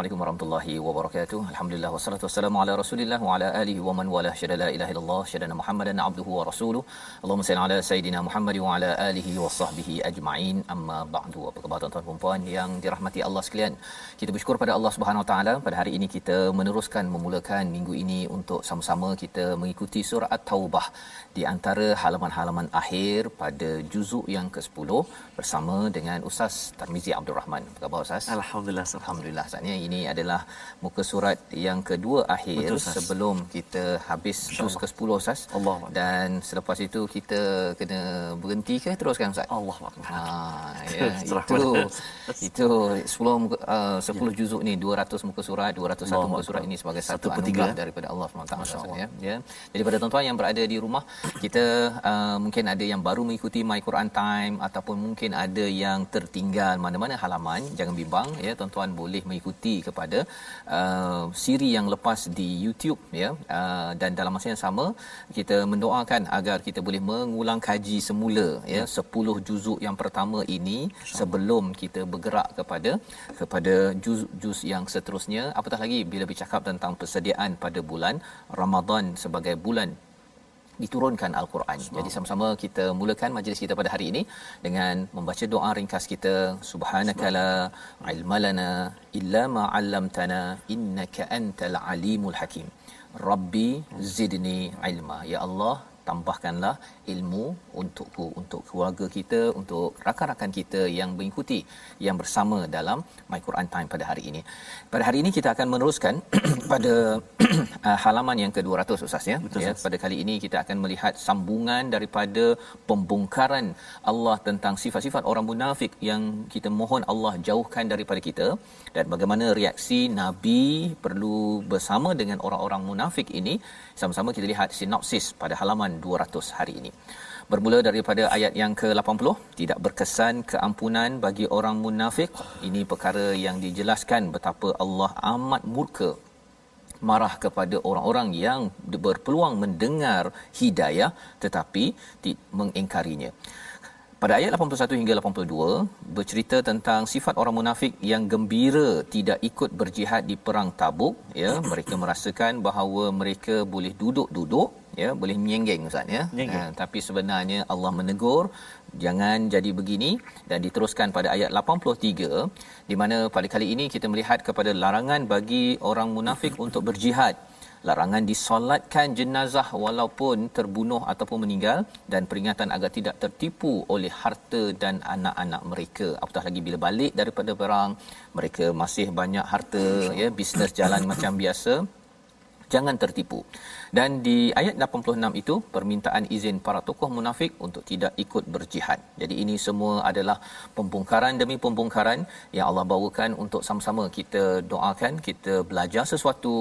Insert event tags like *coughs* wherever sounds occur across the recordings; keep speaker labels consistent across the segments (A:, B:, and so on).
A: Assalamualaikum warahmatullahi wabarakatuh. Alhamdulillah wassalatu wassalamu ala Rasulillah wa ala alihi wa man wala syada la ilaha illallah syada Muhammadan abduhu wa rasuluh. Allahumma salli ala sayidina Muhammad wa ala alihi wa sahbihi ajma'in. Amma ba'du. Apa khabar tuan-tuan dan puan yang dirahmati Allah sekalian? Kita bersyukur pada Allah Subhanahu wa taala pada hari ini kita meneruskan memulakan minggu ini untuk sama-sama kita mengikuti surah At-Taubah di antara halaman-halaman akhir pada juzuk yang ke-10 bersama dengan Ustaz Tarmizi Abdul Rahman. Apa khabar Ustaz?
B: Alhamdulillah
A: Alhamdulillah saatnya ini adalah muka surat yang kedua akhir
B: Betul,
A: sebelum kita habis juz ke-10 Ustaz.
B: Allah.
A: Dan selepas itu kita kena berhenti ke teruskan Ustaz?
B: Allah.
A: Ha ya
B: Surah *laughs*
A: itu itu 10 muka, uh, 10 juzuk ni 200 muka surat 201
B: Allah
A: muka surat ini sebagai
B: Satu
A: satu anugerah daripada Allah SWT ya. Ya. Jadi pada tuan-tuan yang berada di rumah kita uh, mungkin ada yang baru mengikuti My Quran Time ataupun mungkin ada yang tertinggal mana-mana halaman jangan bimbang ya. Tuan-tuan boleh mengikuti kepada uh, siri yang lepas di YouTube ya. Uh, dan dalam masa yang sama kita mendoakan agar kita boleh mengulang kaji semula ya. 10 juzuk yang pertama ini sebelum kita bergerak kepada kepada juz-juz yang seterusnya. Apatah lagi bila bercakap tentang persediaan pada bulan Ramadan sebagai bulan diturunkan al-Quran. Jadi sama-sama kita mulakan majlis kita pada hari ini dengan membaca doa ringkas kita subhanakala ilmalana illa ma 'allamtana innaka antal alimul hakim. Rabbi zidni ilma. Ya Allah, tambahkanlah ilmu untukku untuk keluarga kita untuk rakan-rakan kita yang mengikuti yang bersama dalam My Quran Time pada hari ini. Pada hari ini kita akan meneruskan *clears throat* pada *clears throat* uh, halaman yang ke-200 Ustaz ya.
B: Betul,
A: ya pada kali ini kita akan melihat sambungan daripada pembongkaran Allah tentang sifat-sifat orang munafik yang kita mohon Allah jauhkan daripada kita dan bagaimana reaksi nabi perlu bersama dengan orang-orang munafik ini sama-sama kita lihat sinopsis pada halaman 200 hari ini. Bermula daripada ayat yang ke-80, tidak berkesan keampunan bagi orang munafik. Ini perkara yang dijelaskan betapa Allah amat murka marah kepada orang-orang yang berpeluang mendengar hidayah tetapi mengingkarinya. Pada ayat 81 hingga 82 bercerita tentang sifat orang munafik yang gembira tidak ikut berjihad di perang Tabuk ya mereka merasakan bahawa mereka boleh duduk-duduk ya boleh menyenggeng ustaz ya.
B: Menyenggeng.
A: Ha, tapi sebenarnya Allah menegur jangan jadi begini. Dan diteruskan pada ayat 83 di mana pada kali ini kita melihat kepada larangan bagi orang munafik untuk berjihad. Larangan disolatkan jenazah walaupun terbunuh ataupun meninggal dan peringatan agar tidak tertipu oleh harta dan anak-anak mereka. Apatah lagi bila balik daripada perang mereka masih banyak harta ya bisnes jalan macam biasa. Jangan tertipu. Dan di ayat 86 itu permintaan izin para tokoh munafik untuk tidak ikut berjihad. Jadi ini semua adalah pembongkaran demi pembongkaran yang Allah bawakan untuk sama-sama kita doakan, kita belajar sesuatu,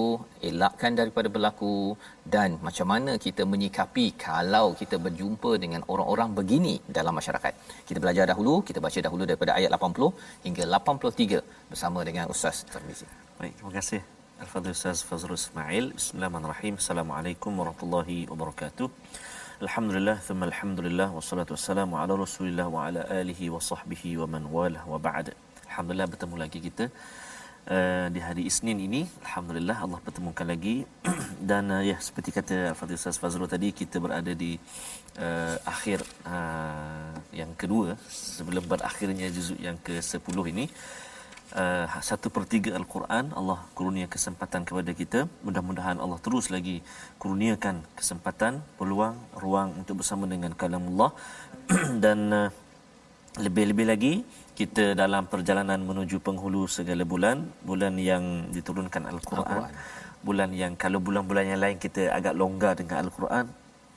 A: elakkan daripada berlaku dan macam mana kita menyikapi kalau kita berjumpa dengan orang-orang begini dalam masyarakat. Kita belajar dahulu, kita baca dahulu daripada ayat 80 hingga 83 bersama dengan Ustaz Tarmizi.
B: Baik, terima kasih. Al-Fadhil Ustaz Fazrul Ismail. Bismillahirrahmanirrahim. Assalamualaikum warahmatullahi wabarakatuh. Alhamdulillah, thumma alhamdulillah, wassalatu wassalamu ala rasulillah wa ala alihi wa sahbihi wa man walah wa ba'd. Alhamdulillah bertemu lagi kita uh, di hari Isnin ini. Alhamdulillah Allah pertemukan lagi. *clears throat* Dan uh, ya, seperti kata Al-Fadhil Ustaz Fazrul tadi, kita berada di uh, akhir uh, yang kedua sebelum berakhirnya juzuk yang ke-10 ini uh, satu pertiga Al-Quran Allah kurnia kesempatan kepada kita. Mudah-mudahan Allah terus lagi kurniakan kesempatan peluang ruang untuk bersama dengan kalamullah. *clears throat* Dan uh, lebih-lebih lagi kita dalam perjalanan menuju penghulu segala bulan bulan yang diturunkan Al-Quran, Al-Quran. bulan yang kalau bulan-bulan yang lain kita agak longgar dengan Al-Quran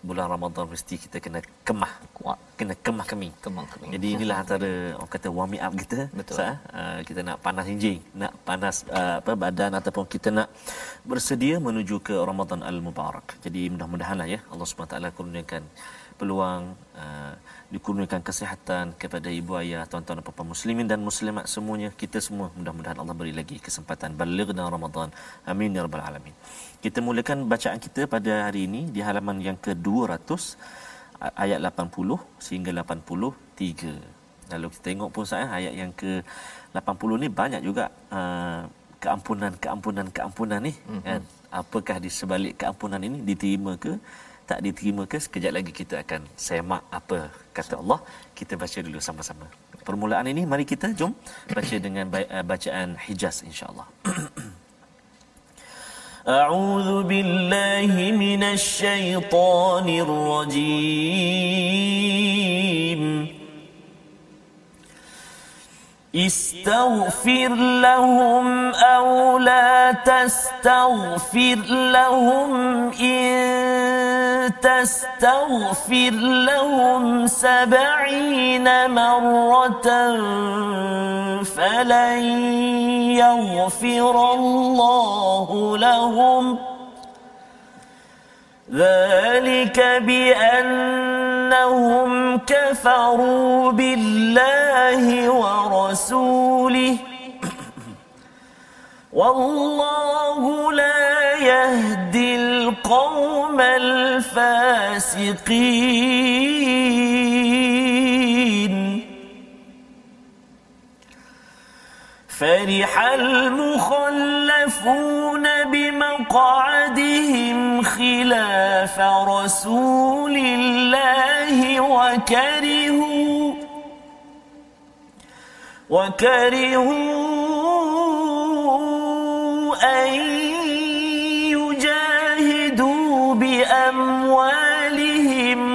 B: bulan Ramadan mesti kita kena kemah kuat kena kemah kami kemah kami jadi inilah antara orang kata warm up kita betul. sah, uh, kita nak panas injing nak panas uh, apa badan ataupun kita nak bersedia menuju ke Ramadan al-mubarak. Jadi mudah-mudahanlah ya Allah Subhanahu taala kurniakan peluang uh, dikurniakan kesihatan kepada ibu ayah tuan-tuan dan puan muslimin dan muslimat semuanya kita semua mudah-mudahan Allah beri lagi kesempatan balighna Ramadan amin ya rabbal alamin kita mulakan bacaan kita pada hari ini di halaman yang ke-200 ayat 80 sehingga 83. Kalau kita tengok pun saya ayat yang ke-80 ni banyak juga uh, keampunan keampunan keampunan ni mm-hmm. kan. Apakah di sebalik keampunan ini diterima ke tak diterima ke sekejap lagi kita akan semak apa kata Allah. Kita baca dulu sama-sama. Permulaan ini mari kita jom baca dengan uh, bacaan Hijaz insya-Allah. أعوذ بالله من الشيطان الرجيم استغفر لهم أو لا تستغفر لهم إن تستغفر لهم سبعين مرة فلن يغفر الله لهم ذلك بأنهم كفروا بالله ورسوله. والله لا يهدي القوم الفاسقين. فرح المخلفون بمقعدهم خلاف رسول الله وكرهوا وكرهوا أن يجاهدوا بأموالهم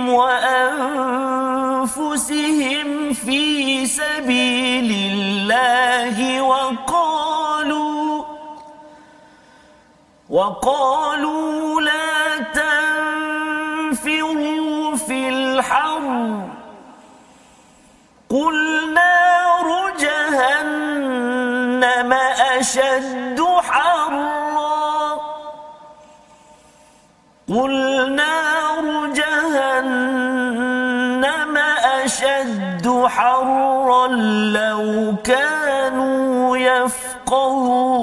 B: وأنفسهم في سبيل الله وقالوا وقالوا لا قل نار جهنم أشد حرا. قل نار جهنم أشد حرا لو كانوا يفقهون.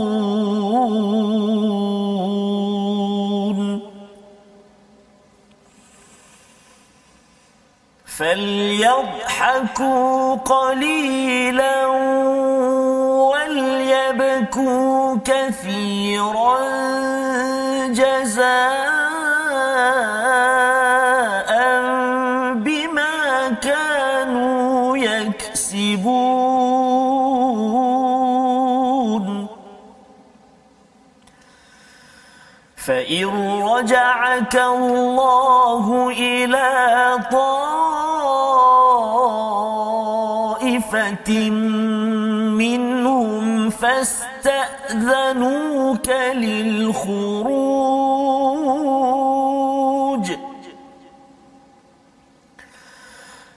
B: فليضحكوا قليلا وليبكوا كثيرا جزاء بما كانوا يكسبون. فإن رجعك الله إلى منهم فاستأذنوك للخروج.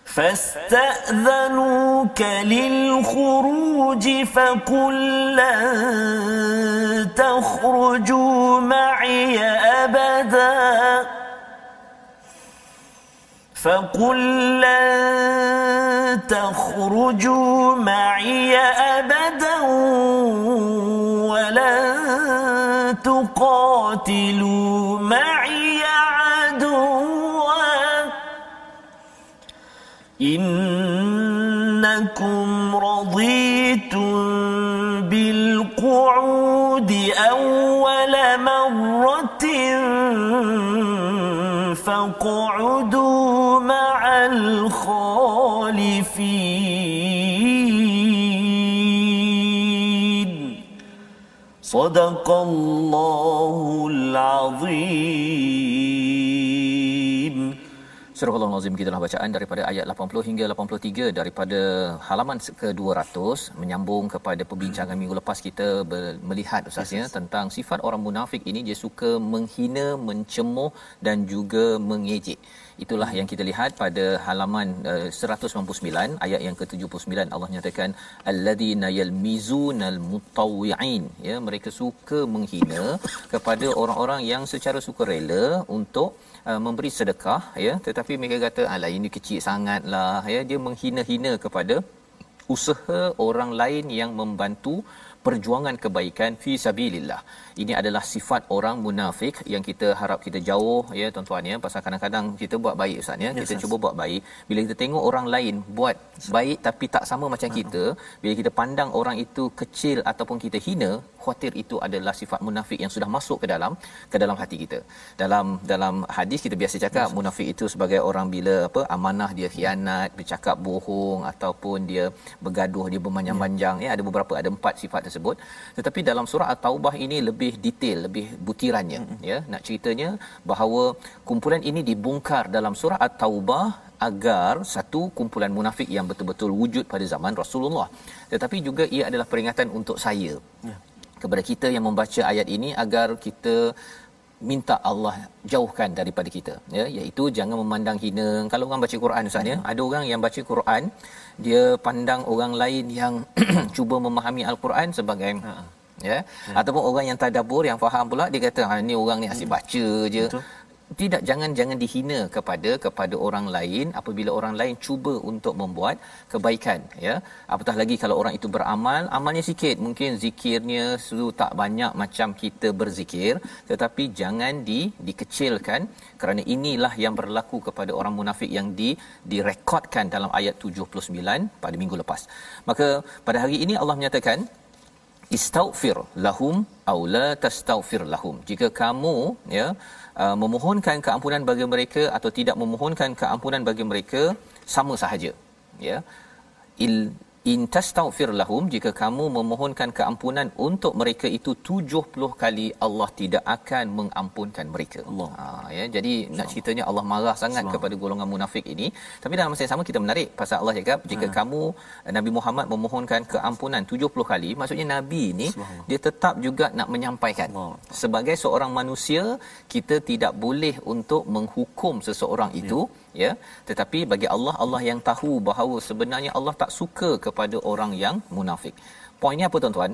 B: فاستأذنوك للخروج فقل لن تخرجوا معي أبدا. لن تخرجوا معي أبدا ولن تقاتلوا معي عدوا إنكم رضيتم بالقعود أول مرة فاقعدوا صدق الله العظيم
A: Surah Al-Azim kita telah bacaan daripada ayat 80 hingga 83 daripada halaman ke-200 menyambung kepada perbincangan minggu lepas kita melihat ustaznya yes. tentang sifat orang munafik ini dia suka menghina, mencemuh dan juga mengejek. Itulah yang kita lihat pada halaman uh, 199 ayat yang ke-79 Allah nyatakan alladzina yalmizunal mutawwi'in ya mereka suka menghina kepada orang-orang yang secara sukarela untuk uh, memberi sedekah ya tetapi mereka kata alah ini kecil sangatlah. Ya dia menghina-hina kepada usaha orang lain yang membantu perjuangan kebaikan fi sabilillah. Ini adalah sifat orang munafik yang kita harap kita jauh ya tuan-tuan ya pasal kadang-kadang kita buat baik ustaz ya. Kita yes, cuba buat baik. Bila kita tengok orang lain buat baik tapi tak sama macam kita, bila kita pandang orang itu kecil ataupun kita hina, khawatir itu adalah sifat munafik yang sudah masuk ke dalam ke dalam hati kita. Dalam dalam hadis kita biasa cakap yes. munafik itu sebagai orang bila apa amanah dia khianat, bercakap bohong ataupun dia bergaduh, dia bermanjang-manjang ya. ya ada beberapa ada empat sifat tersebut. Tetapi dalam surah At-Taubah ini lebih detail, lebih butirannya mm-hmm. ya. Nak ceritanya bahawa kumpulan ini dibongkar dalam surah At-Taubah agar satu kumpulan munafik yang betul-betul wujud pada zaman Rasulullah. Tetapi juga ia adalah peringatan untuk saya. Yeah kepada kita yang membaca ayat ini agar kita minta Allah jauhkan daripada kita ya iaitu jangan memandang hina kalau orang baca Quran ustaz ya hmm. ada orang yang baca Quran dia pandang orang lain yang *clears throat* cuba memahami al-Quran sebagai hmm. ya hmm. ataupun orang yang tadabbur yang faham pula dia kata ha ni orang ni asyik baca je Betul tidak jangan jangan dihina kepada kepada orang lain apabila orang lain cuba untuk membuat kebaikan ya. Apatah lagi kalau orang itu beramal amalnya sikit. Mungkin zikirnya sudah tak banyak macam kita berzikir tetapi jangan di dikecilkan. Kerana inilah yang berlaku kepada orang munafik yang di direkodkan dalam ayat 79 pada minggu lepas. Maka pada hari ini Allah menyatakan istaghfir lahum aw la tastaghfir lahum. Jika kamu ya Uh, memohonkan keampunan bagi mereka atau tidak memohonkan keampunan bagi mereka sama sahaja ya. Il in tastaghfir lahum jika kamu memohonkan keampunan untuk mereka itu 70 kali Allah tidak akan mengampunkan mereka. Allah. Ha ya jadi Allah. nak ceritanya Allah marah sangat Allah. kepada golongan munafik ini tapi dalam masa yang sama kita menarik pasal Allah cakap jika ha. kamu Nabi Muhammad memohonkan keampunan 70 kali maksudnya nabi ini dia tetap juga nak menyampaikan Allah. sebagai seorang manusia kita tidak boleh untuk menghukum seseorang ya. itu ya tetapi bagi Allah Allah yang tahu bahawa sebenarnya Allah tak suka kepada orang yang munafik poinnya apa tuan-tuan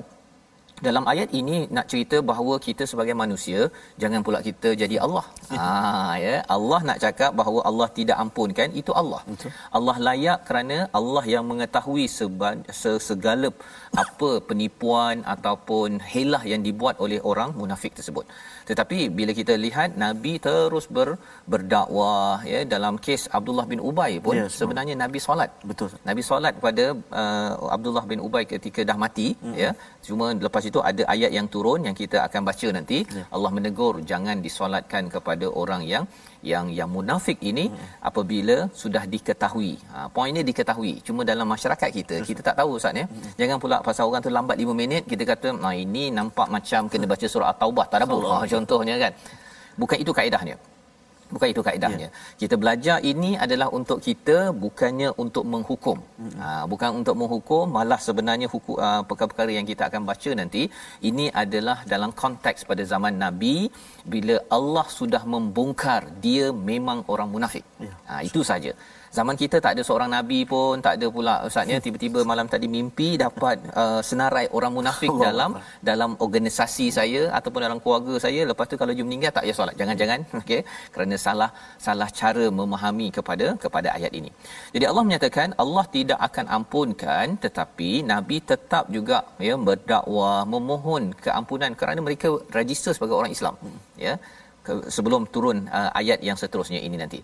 A: dalam ayat ini nak cerita bahawa kita sebagai manusia jangan pula kita jadi Allah. *laughs* Ha ya, Allah nak cakap bahawa Allah tidak ampunkan itu Allah. Betul. Allah layak kerana Allah yang mengetahui segala apa penipuan ataupun helah yang dibuat oleh orang munafik tersebut. Tetapi bila kita lihat Nabi terus ber, berdakwah ya dalam kes Abdullah bin Ubay pun ya, sebenarnya Nabi solat. Betul. Nabi solat kepada uh, Abdullah bin Ubay ketika dah mati mm-hmm. ya. Cuma lepas itu ada ayat yang turun yang kita akan baca nanti. Ya. Allah menegur jangan disolatkan kepada orang yang yang yang munafik ini hmm. apabila sudah diketahui. Ha poin ini diketahui. Cuma dalam masyarakat kita kita tak tahu ustaz ya. Hmm. Jangan pula pasal orang tu lambat 5 minit kita kata nah ini nampak macam kena baca surah at-taubah tadabbur. Ha contohnya kan. Bukan itu kaedahnya. Bukan itu kaedahnya. Ya. Kita belajar ini adalah untuk kita bukannya untuk menghukum. Hmm. Ha, bukan untuk menghukum, malah sebenarnya hukum uh, perkara-perkara yang kita akan baca nanti ini adalah dalam konteks pada zaman Nabi bila Allah sudah membongkar dia memang orang munafik. Ya. Ha, itu saja zaman kita tak ada seorang nabi pun tak ada pula ustaznya tiba-tiba malam tadi mimpi dapat uh, senarai orang munafik Allah *laughs* dalam Allah. dalam organisasi saya ataupun dalam keluarga saya. Lepas tu kalau dia meninggal tak payah solat. Jangan-jangan *laughs* okey? Kerana salah salah cara memahami kepada kepada ayat ini. Jadi Allah menyatakan Allah tidak akan ampunkan tetapi nabi tetap juga ya berdakwah memohon keampunan kerana mereka register sebagai orang Islam. Ya sebelum turun uh, ayat yang seterusnya ini nanti.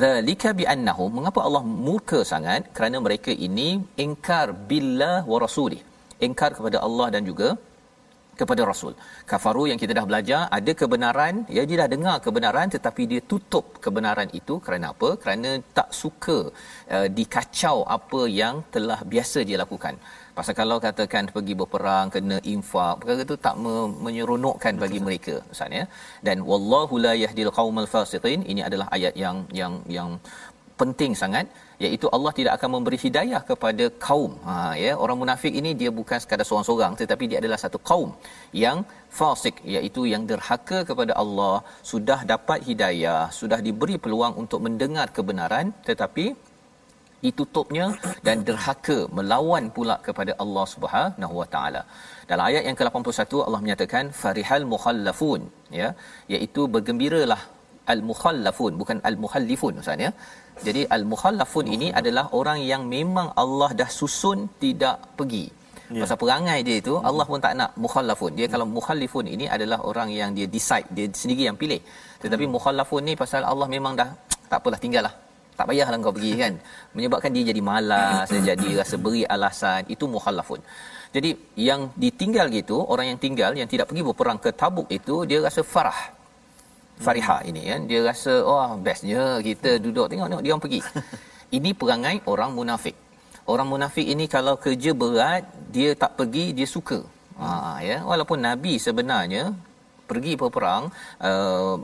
A: Zalika bi annahum mengapa Allah murka sangat kerana mereka ini ingkar billah wa rasulih. Ingkar kepada Allah dan juga kepada rasul. Kafaru yang kita dah belajar ada kebenaran, ya dia dah dengar kebenaran tetapi dia tutup kebenaran itu kerana apa? Kerana tak suka uh, dikacau apa yang telah biasa dia lakukan pasal kalau katakan pergi berperang kena infak perkara itu tak me- menyeronokkan bagi mereka ustaz ya. Dan wallahu la yahdil qaumal fasiqin ini adalah ayat yang yang yang penting sangat iaitu Allah tidak akan memberi hidayah kepada kaum. Ha ya orang munafik ini dia bukan sekadar seorang-seorang tetapi dia adalah satu kaum yang fasik iaitu yang derhaka kepada Allah sudah dapat hidayah sudah diberi peluang untuk mendengar kebenaran tetapi ditutupnya dan derhaka melawan pula kepada Allah Subhanahu Wa Taala. Dalam ayat yang ke-81 Allah menyatakan farihal mukhallafun ya iaitu bergembiralah al mukhallafun bukan al mukhallifun ustaz ya jadi al-mukhallafun ini adalah orang yang memang Allah dah susun tidak pergi. Yeah. Pasal perangai dia itu. Allah pun tak nak mukhallafun. Dia kalau mukhallifun ini adalah orang yang dia decide, dia sendiri yang pilih. Tetapi hmm. mukhallafun ni pasal Allah memang dah tak apalah tinggallah. Tak payahlah kau pergi kan. Menyebabkan dia jadi malas, dia jadi rasa beri alasan, itu mukhallafun. Jadi yang ditinggal gitu, orang yang tinggal yang tidak pergi berperang ke Tabuk itu dia rasa farah. Fariha ini kan? Dia rasa oh bestnya kita duduk tengok tengok dia orang pergi. *laughs* Ini perangai orang munafik. Orang munafik ini kalau kerja berat dia tak pergi dia suka. Ha ya? Walaupun nabi sebenarnya pergi berperang uh,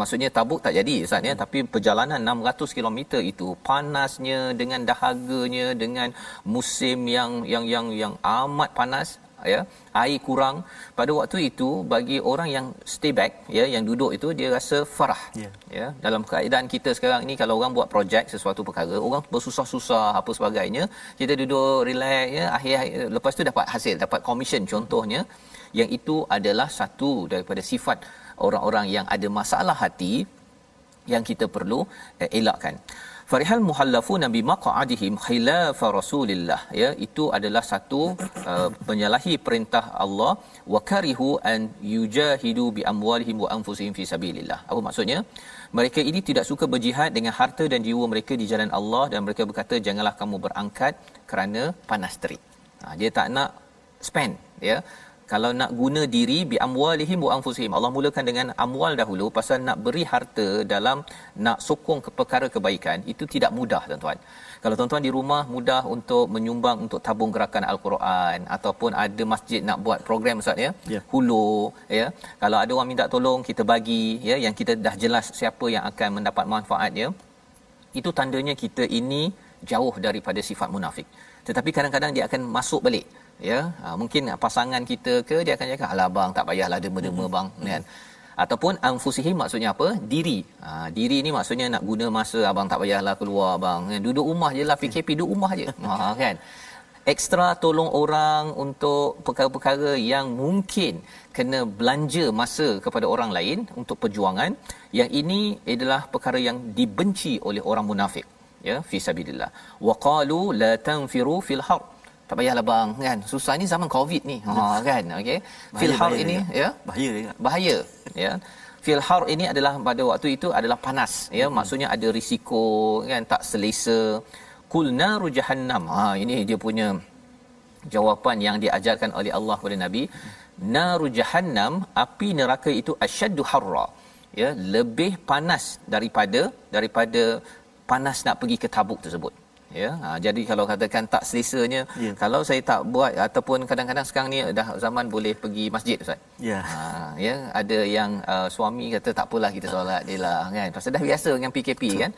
A: maksudnya tabuk tak jadi ustaz ya. Tapi perjalanan 600 km itu panasnya dengan dahaganya dengan musim yang yang yang yang amat panas ya air kurang. Pada waktu itu bagi orang yang stay back ya yang duduk itu dia rasa farah yeah. ya. Dalam keadaan kita sekarang ni kalau orang buat projek sesuatu perkara orang bersusah-susah apa sebagainya kita duduk relax ya. Akhir, akhir lepas tu dapat hasil dapat commission contohnya yang itu adalah satu daripada sifat orang-orang yang ada masalah hati yang kita perlu eh, elakkan. Farihal muhallafuna bi maq'adihim khilaf rasulillah. Ya itu adalah satu uh, menyalahi perintah Allah. Wa karihu an yujahidu bi amwalihim wa anfusihim fi sabilillah. Apa maksudnya? Mereka ini tidak suka berjihad dengan harta dan jiwa mereka di jalan Allah dan mereka berkata janganlah kamu berangkat kerana panas terik. Ha, dia tak nak spend ya kalau nak guna diri bi amwalihim wa anfusihim. Allah mulakan dengan amwal dahulu pasal nak beri harta dalam nak sokong ke perkara kebaikan itu tidak mudah tuan-tuan. Kalau tuan-tuan di rumah mudah untuk menyumbang untuk tabung gerakan al-Quran ataupun ada masjid nak buat program ustaz ya? Yeah. hulu ya? Kalau ada orang minta tolong kita bagi ya? Yang kita dah jelas siapa yang akan mendapat manfaatnya itu tandanya kita ini jauh daripada sifat munafik. Tetapi kadang-kadang dia akan masuk balik ya ha, mungkin pasangan kita ke dia akan cakap alah bang tak payahlah dema-dema hmm. bang hmm. kan ataupun anfusihim maksudnya apa? Diri. Ha, diri ni maksudnya nak guna masa abang tak payahlah keluar bang kan? duduk rumah je lah PKP duduk rumah je. Ha, *laughs* kan. Ekstra tolong orang untuk perkara-perkara yang mungkin kena belanja masa kepada orang lain untuk perjuangan yang ini adalah perkara yang dibenci oleh orang munafik ya fi sabilillah. Waqalu la tanfiru fil har tak payahlah bang kan? Susah ni zaman covid ni. Ha kan? Okey. Fil har ini ya?
B: Bahaya
A: bahaya ya? Fil har ini adalah pada waktu itu adalah panas ya? Hmm. maksudnya ada risiko kan? Tak selesa. Kul naru jahannam. Ha ini dia punya jawapan yang diajarkan oleh Allah kepada nabi. Naru jahannam api neraka itu asyaddu harra ya? Lebih panas daripada daripada panas nak pergi ke tabuk tersebut ya ha, jadi kalau katakan tak selesanya yeah. kalau saya tak buat ataupun kadang-kadang sekarang ni dah zaman boleh pergi masjid ustaz
B: yeah. ha
A: ya ada yang uh, suami kata tak apalah kita solat dia lah kan pasal dah biasa dengan PKP Betul. kan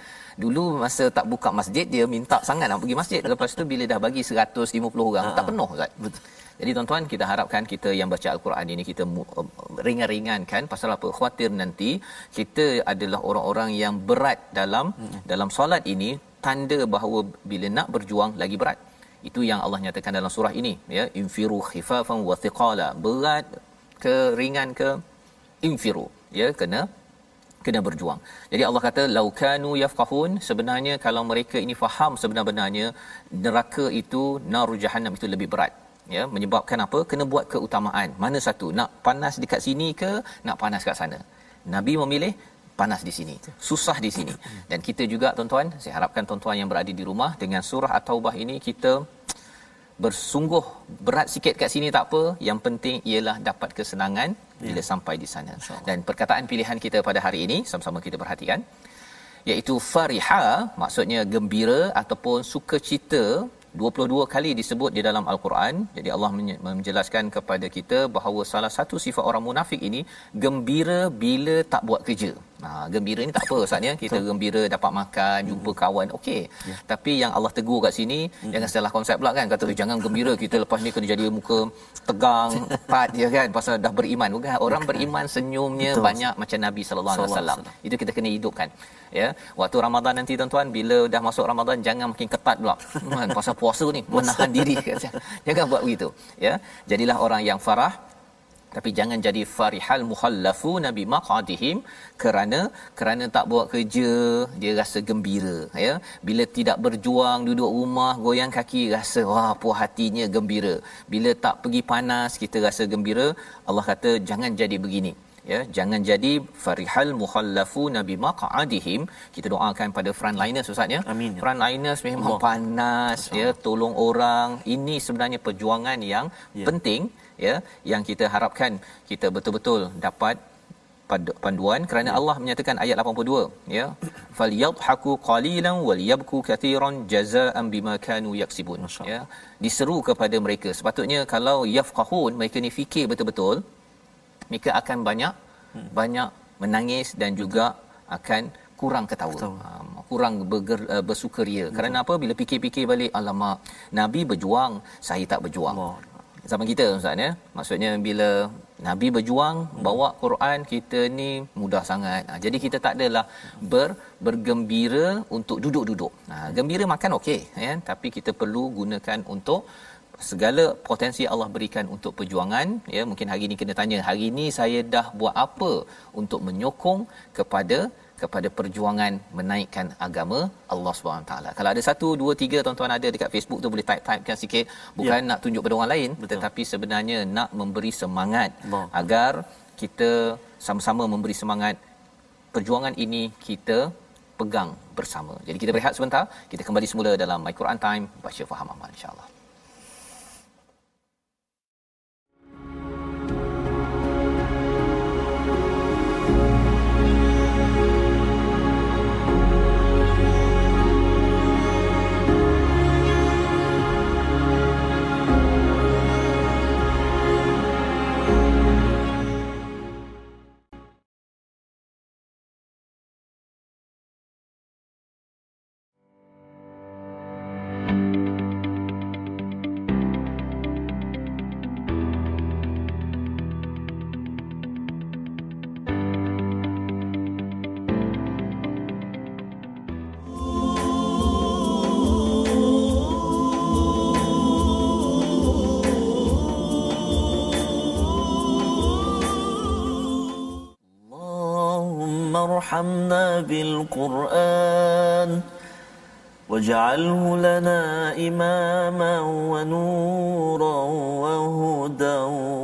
A: dulu masa tak buka masjid dia minta sangat nak pergi masjid lepas tu bila dah bagi 150 orang ha. tak penuh ustaz Betul. Jadi tuan-tuan kita harapkan kita yang baca al-Quran ini kita uh, ringan-ringankan pasal apa khawatir nanti kita adalah orang-orang yang berat dalam hmm. dalam solat ini tanda bahawa bila nak berjuang lagi berat. Itu yang Allah nyatakan dalam surah ini ya. Infiru khifafan wa thiqala. Berat ke ringan ke? Infiru ya. Kena kena berjuang. Jadi Allah kata laukanu yafqahun sebenarnya kalau mereka ini faham sebenarnya neraka itu naru jahannam itu lebih berat ya. Menyebabkan apa? Kena buat keutamaan. Mana satu? Nak panas dekat sini ke? Nak panas kat sana? Nabi memilih panas di sini susah di sini dan kita juga tuan-tuan saya harapkan tuan-tuan yang berada di rumah dengan surah at-taubah ini kita bersungguh berat sikit kat sini tak apa yang penting ialah dapat kesenangan bila ya. sampai di sana dan perkataan pilihan kita pada hari ini sama-sama kita perhatikan iaitu fariha maksudnya gembira ataupun sukacita 22 kali disebut di dalam al-Quran. Jadi Allah menjelaskan kepada kita bahawa salah satu sifat orang munafik ini gembira bila tak buat kerja. Ha, gembira ni tak apa ustaz ya. Kita gembira dapat makan, jumpa kawan, okey. Ya. Tapi yang Allah tegur kat sini hmm. jangan salah konsep pula kan. Kata jangan gembira kita lepas ni kena jadi muka tegang, *laughs* pat ya kan pasal dah beriman. Bukan orang beriman senyumnya Betul. banyak macam Nabi sallallahu alaihi wasallam. Itu kita kena hidupkan. Ya. Waktu Ramadan nanti tuan-tuan bila dah masuk Ramadan jangan makin ketat pula. *laughs* Man, pasal puasa ni menahan diri kata. *laughs* Jangan buat begitu. Ya. Jadilah orang yang farah tapi jangan jadi farihal muhallafu nabi maqadihim kerana kerana tak buat kerja dia rasa gembira ya. Bila tidak berjuang duduk rumah goyang kaki rasa wah puas hatinya gembira. Bila tak pergi panas kita rasa gembira. Allah kata jangan jadi begini. Ya jangan jadi farihal muhallafu nabi maqadihim kita doakan pada frontliners ustaz ya.
B: Amin
A: ya. frontliners memang Allah. panas ya tolong orang. Ini sebenarnya perjuangan yang ya. penting ya yang kita harapkan kita betul-betul dapat panduan kerana. Allah menyatakan ayat 82 ya. Falyadhaku qalilan walyabku katiran jazaa'an bima kanu yaksibun ya. Diseru kepada mereka. Sepatutnya kalau yafqahun mereka ni fikir betul-betul mereka akan banyak hmm. banyak menangis dan juga akan kurang ketawa. Um, kurang berger, uh, bersukaria. Betul. kerana apa? Bila fikir-fikir balik alamak nabi berjuang saya tak berjuang. Allah zaman kita ustaz ya. Maksudnya bila nabi berjuang bawa Quran kita ni mudah sangat. Ha, jadi kita tak adalah ber bergembira untuk duduk-duduk. Ha, gembira makan okey ya. Tapi kita perlu gunakan untuk segala potensi Allah berikan untuk perjuangan ya. Mungkin hari ini kena tanya hari ini saya dah buat apa untuk menyokong kepada kepada perjuangan menaikkan agama Allah Subhanahu taala. Kalau ada satu, dua, tiga tuan-tuan ada dekat Facebook tu boleh type-typekan sikit bukan ya. nak tunjuk pada orang lain Betul. tetapi sebenarnya nak memberi semangat Allah. agar kita sama-sama memberi semangat perjuangan ini kita pegang bersama. Jadi kita berehat sebentar, kita kembali semula dalam My Quran Time baca faham amal insya-Allah.
B: وارحمنا بالقرآن واجعله لنا إماما ونورا وهدى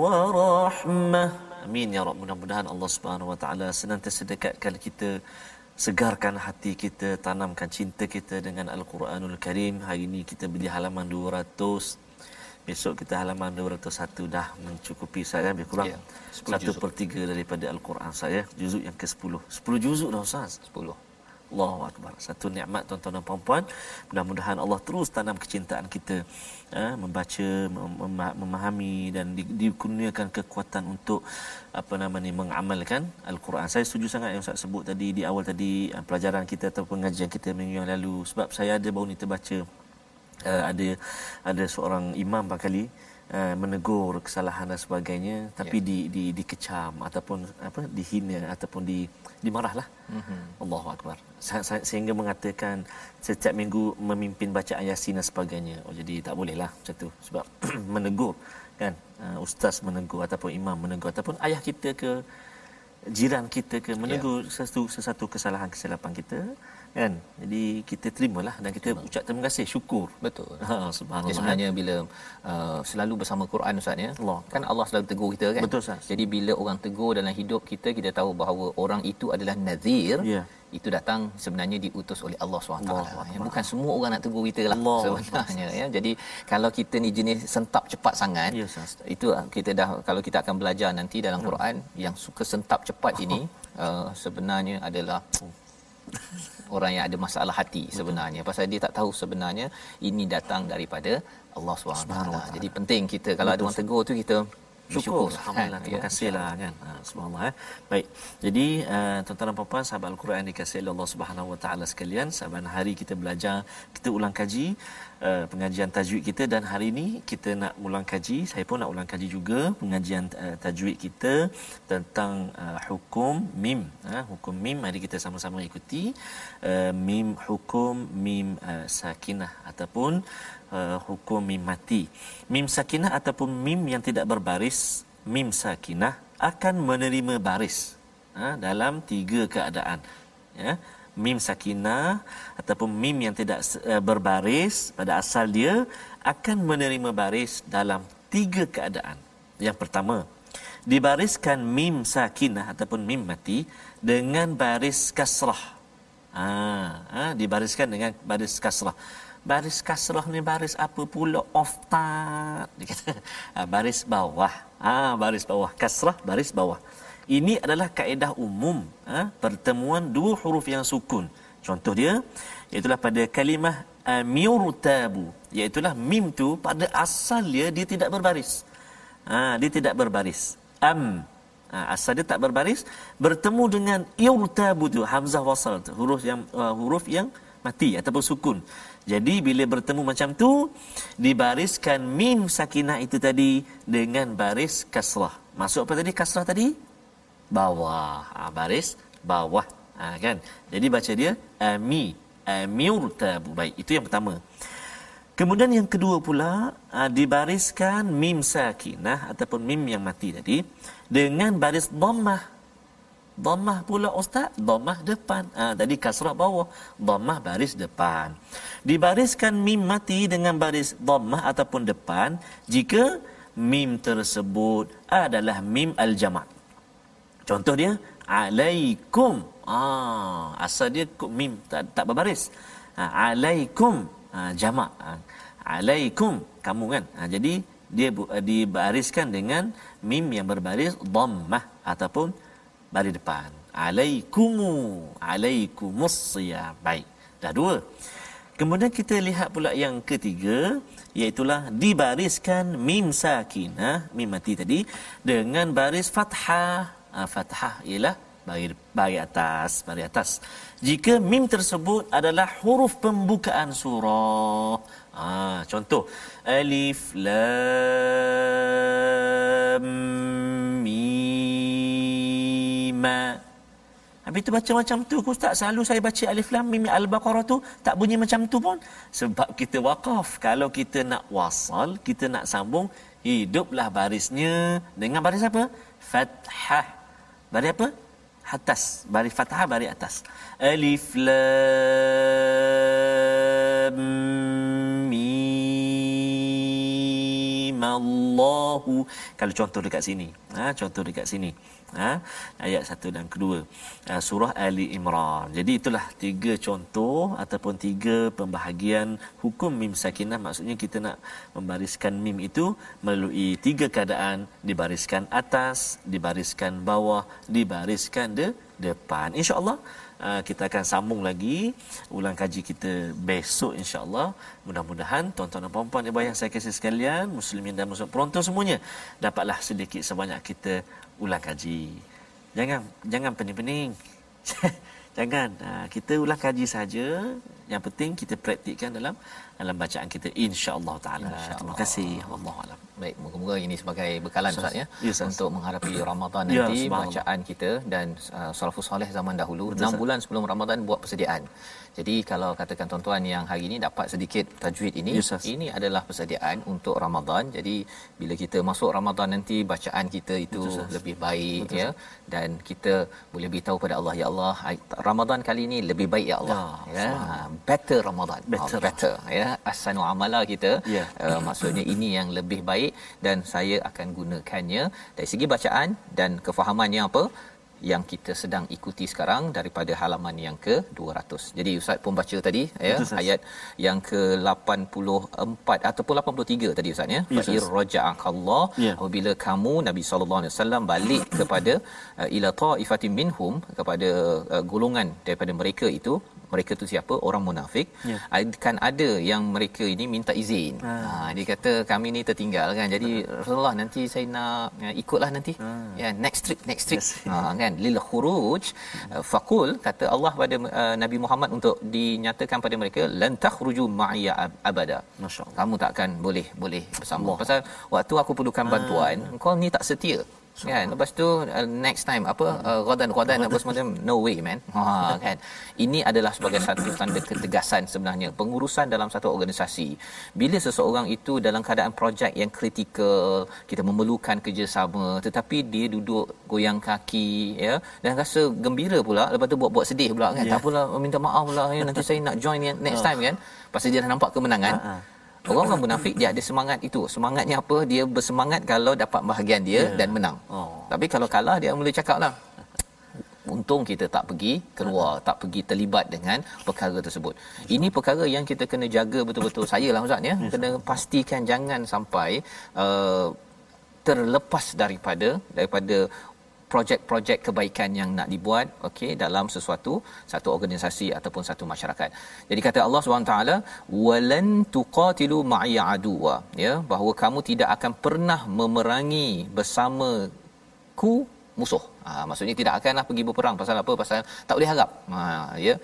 B: ورحمة Amin ya Rabb. Mudah-mudahan Allah Subhanahu Wa Taala senantiasa dekatkan kita, segarkan hati kita, tanamkan cinta kita dengan Al-Quranul Karim. Hari ini kita beli halaman 200 Besok kita halaman 201 dah mencukupi saya lebih kurang ya, 1 per 3 daripada Al-Quran saya. Juzuk yang ke-10. 10 juzuk dah Ustaz. 10. Allahu Akbar. Satu nikmat tuan-tuan dan puan-puan. Mudah-mudahan Allah terus tanam kecintaan kita eh, membaca, mem- memahami dan di- dikurniakan kekuatan untuk apa nama ni mengamalkan Al-Quran. Saya setuju sangat yang Ustaz sebut tadi di awal tadi eh, pelajaran kita atau pengajian kita minggu yang lalu sebab saya ada baru ni terbaca uh, ada ada seorang imam kali uh, menegur kesalahan dan sebagainya tapi yeah. di di dikecam ataupun apa dihina ataupun di dimarahlah. Mm-hmm. Allahu akbar. Sehingga mengatakan setiap minggu memimpin bacaan yasin dan sebagainya. Oh jadi tak bolehlah macam tu sebab *clears throat* menegur kan uh, ustaz menegur ataupun imam menegur ataupun ayah kita ke jiran kita ke menegur yeah. sesuatu sesuatu kesalahan kesilapan kita kan? Jadi kita terimalah dan kita Terima. ucap terima kasih syukur.
A: Betul. Ha subhanallah. Ya, sebenarnya bila uh, selalu bersama Quran ustaz ya? Allah. Kan Allah selalu tegur kita kan?
B: Betul ustaz.
A: Jadi bila orang tegur dalam hidup kita kita tahu bahawa orang itu adalah nazir. Ya. Itu datang sebenarnya diutus oleh Allah SWT ya, bukan semua orang nak tegur kita lah Allah sebenarnya Allah. ya? Jadi kalau kita ni jenis sentap cepat sangat ya, itu uh, kita dah kalau kita akan belajar nanti dalam. Quran yang suka sentap cepat ini uh, sebenarnya adalah orang yang ada masalah hati sebenarnya. Pasal dia tak tahu sebenarnya ini datang daripada Allah SWT. Jadi penting kita kalau Betul. ada orang tegur tu kita
B: syukur alhamdulillah. Terima kasihlah kan? Ha, subhanallah eh. baik. Jadi uh, tuan-tuan dan puan sahabat al-Quran dikasihi oleh Allah Subhanahu wa taala sekalian sahabat hari kita belajar kita ulang kaji uh, pengajian tajwid kita dan hari ini kita nak ulang kaji saya pun nak ulang kaji juga pengajian uh, tajwid kita tentang uh, hukum mim uh, hukum mim mari kita sama-sama ikuti uh, mim hukum mim uh, sakinah ataupun uh, hukum mim mati. Mim sakinah ataupun mim yang tidak berbaris, mim sakinah akan menerima baris ha, dalam tiga keadaan. Ya. Mim sakinah ataupun mim yang tidak uh, berbaris pada asal dia akan menerima baris dalam tiga keadaan. Yang pertama, dibariskan mim sakinah ataupun mim mati dengan baris kasrah. Ha, ha, dibariskan dengan baris kasrah. Baris kasrah ni baris apa pula? Oftat ha, *laughs* baris bawah. Ha, baris bawah. Kasrah baris bawah ini adalah kaedah umum ha, pertemuan dua huruf yang sukun. Contoh dia itulah pada kalimah amyurtabu iaitu mim tu pada asal dia dia tidak berbaris. Ha, dia tidak berbaris. Am ha, asal dia tak berbaris bertemu dengan yurtabu tu hamzah wasal tu huruf yang uh, huruf yang mati ataupun sukun. Jadi bila bertemu macam tu dibariskan mim sakinah itu tadi dengan baris kasrah. Masuk apa tadi? Kasrah tadi? Bawah. Ha, baris bawah. Ha, kan? Jadi baca dia ami amurtabu. Baik, itu yang pertama. Kemudian yang kedua pula ha, dibariskan mim sakinah ataupun mim yang mati tadi dengan baris dhammah Dhammah pula ustaz, dhammah depan. Ha, tadi kasrah bawah, dhammah baris depan. Dibariskan mim mati dengan baris dhammah ataupun depan jika mim tersebut adalah mim al-jama'. Contoh dia alaikum. Ah, asal dia mim tak, tak berbaris. Ha, alaikum ha, jama'. Ha, alaikum kamu kan. Ha, jadi dia dibariskan dengan mim yang berbaris dhammah ataupun baris depan alaikumu alaikumus siyam baik dah dua kemudian kita lihat pula yang ketiga iaitu dibariskan mim sakinah mim mati tadi dengan baris fathah ha, fathah ialah bagi bagi atas bagi atas. Jika mim tersebut adalah huruf pembukaan surah. Ha, contoh alif lam ma Habis tu baca macam tu Ustaz? Selalu saya baca Alif Lam Mim Al-Baqarah tu Tak bunyi macam tu pun. Sebab kita wakaf. Kalau kita nak wasal Kita nak sambung Hiduplah barisnya Dengan baris apa? Fathah Baris apa? Atas. Baris fathah Baris atas. Alif Lam Mim. Allahu. Kalau contoh dekat sini. Ha, Contoh dekat sini ha, ayat satu dan kedua ha, surah Ali Imran. Jadi itulah tiga contoh ataupun tiga pembahagian hukum mim sakinah maksudnya kita nak membariskan mim itu melalui tiga keadaan dibariskan atas, dibariskan bawah, dibariskan de depan. Insya-Allah Uh, kita akan sambung lagi ulang kaji kita besok insya-Allah. Mudah-mudahan tuan-tuan dan puan-puan ibu yang saya kasih sekalian, muslimin dan muslimat penonton semuanya dapatlah sedikit sebanyak kita ulang kaji. Jangan jangan pening-pening. *laughs* jangan. Ha, kita ulang kaji saja. Yang penting kita praktikkan dalam dalam bacaan kita insya-Allah taala. Insya Terima kasih. Wallahu alam.
A: Baik, moga-moga ini sebagai bekalan Ustaz ya yes, untuk menghadapi Ramadan nanti ya, bacaan kita dan uh, salafus soleh zaman dahulu Betul, 6 bulan sebelum Ramadan buat persediaan. Jadi kalau katakan tuan-tuan yang hari ini dapat sedikit tajwid ini, yes, ini adalah persediaan untuk Ramadan. Jadi bila kita masuk Ramadan nanti bacaan kita itu Betul, lebih baik Betul, ya dan kita boleh beritahu pada Allah ya Allah Ramadan kali ini lebih baik ya Allah ya, ya. Better Ramadan. Better, better ya. Asanu amala kita. Yeah. uh, maksudnya ini yang lebih baik dan saya akan gunakannya. Dari segi bacaan dan kefahamannya apa? Yang kita sedang ikuti sekarang daripada halaman yang ke-200. Jadi ustaz pun baca tadi ya Betul, ayat yang ke-84 ataupun 83 tadi ustaz ya. Fa irja'akallah ya. apabila kamu Nabi sallallahu alaihi wasallam balik kepada uh, ila ta'ifatin minhum kepada uh, golongan daripada mereka itu mereka tu siapa orang munafik ya. kan ada yang mereka ini minta izin ha. ha dia kata kami ni tertinggal kan jadi Rasulullah nanti saya nak ya, ikutlah nanti ha. ya next trip next trip yes. ha kan lil khuruj faqul kata Allah pada uh, Nabi Muhammad untuk dinyatakan pada mereka lan takhruju ma'iya abada masyaallah kamu takkan boleh boleh bersama Allah. pasal waktu aku perlukan bantuan ha. kau ni tak setia kan lepas tu uh, next time apa uh, godan godan apa semua no way man. Ha kan? Ini adalah sebagai satu tanda ketegasan sebenarnya. Pengurusan dalam satu organisasi. Bila seseorang itu dalam keadaan projek yang kritikal kita memerlukan kerjasama tetapi dia duduk goyang kaki ya dan rasa gembira pula lepas tu buat-buat sedih pula kan? Yeah. tak pula minta maaf pula ya nanti saya nak join next time kan? Pasal dia dah nampak kemenangan. Uh-huh. Orang-orang munafik dia ada semangat itu. Semangatnya apa? Dia bersemangat kalau dapat bahagian dia yeah. dan menang. Oh. Tapi kalau kalah dia mula cakaplah. Untung kita tak pergi keluar, uh tak pergi terlibat dengan perkara tersebut. Ini perkara yang kita kena jaga betul-betul. *laughs* Saya lah Ustaz ya, kena pastikan jangan sampai uh, terlepas daripada daripada projek-projek kebaikan yang nak dibuat okey dalam sesuatu satu organisasi ataupun satu masyarakat. Jadi kata Allah SWT walan tuqatilu ma'iya aduwa ya bahawa kamu tidak akan pernah memerangi bersama ku musuh. Ha, maksudnya tidak akanlah pergi berperang pasal apa? Pasal tak boleh harap. Ha ya.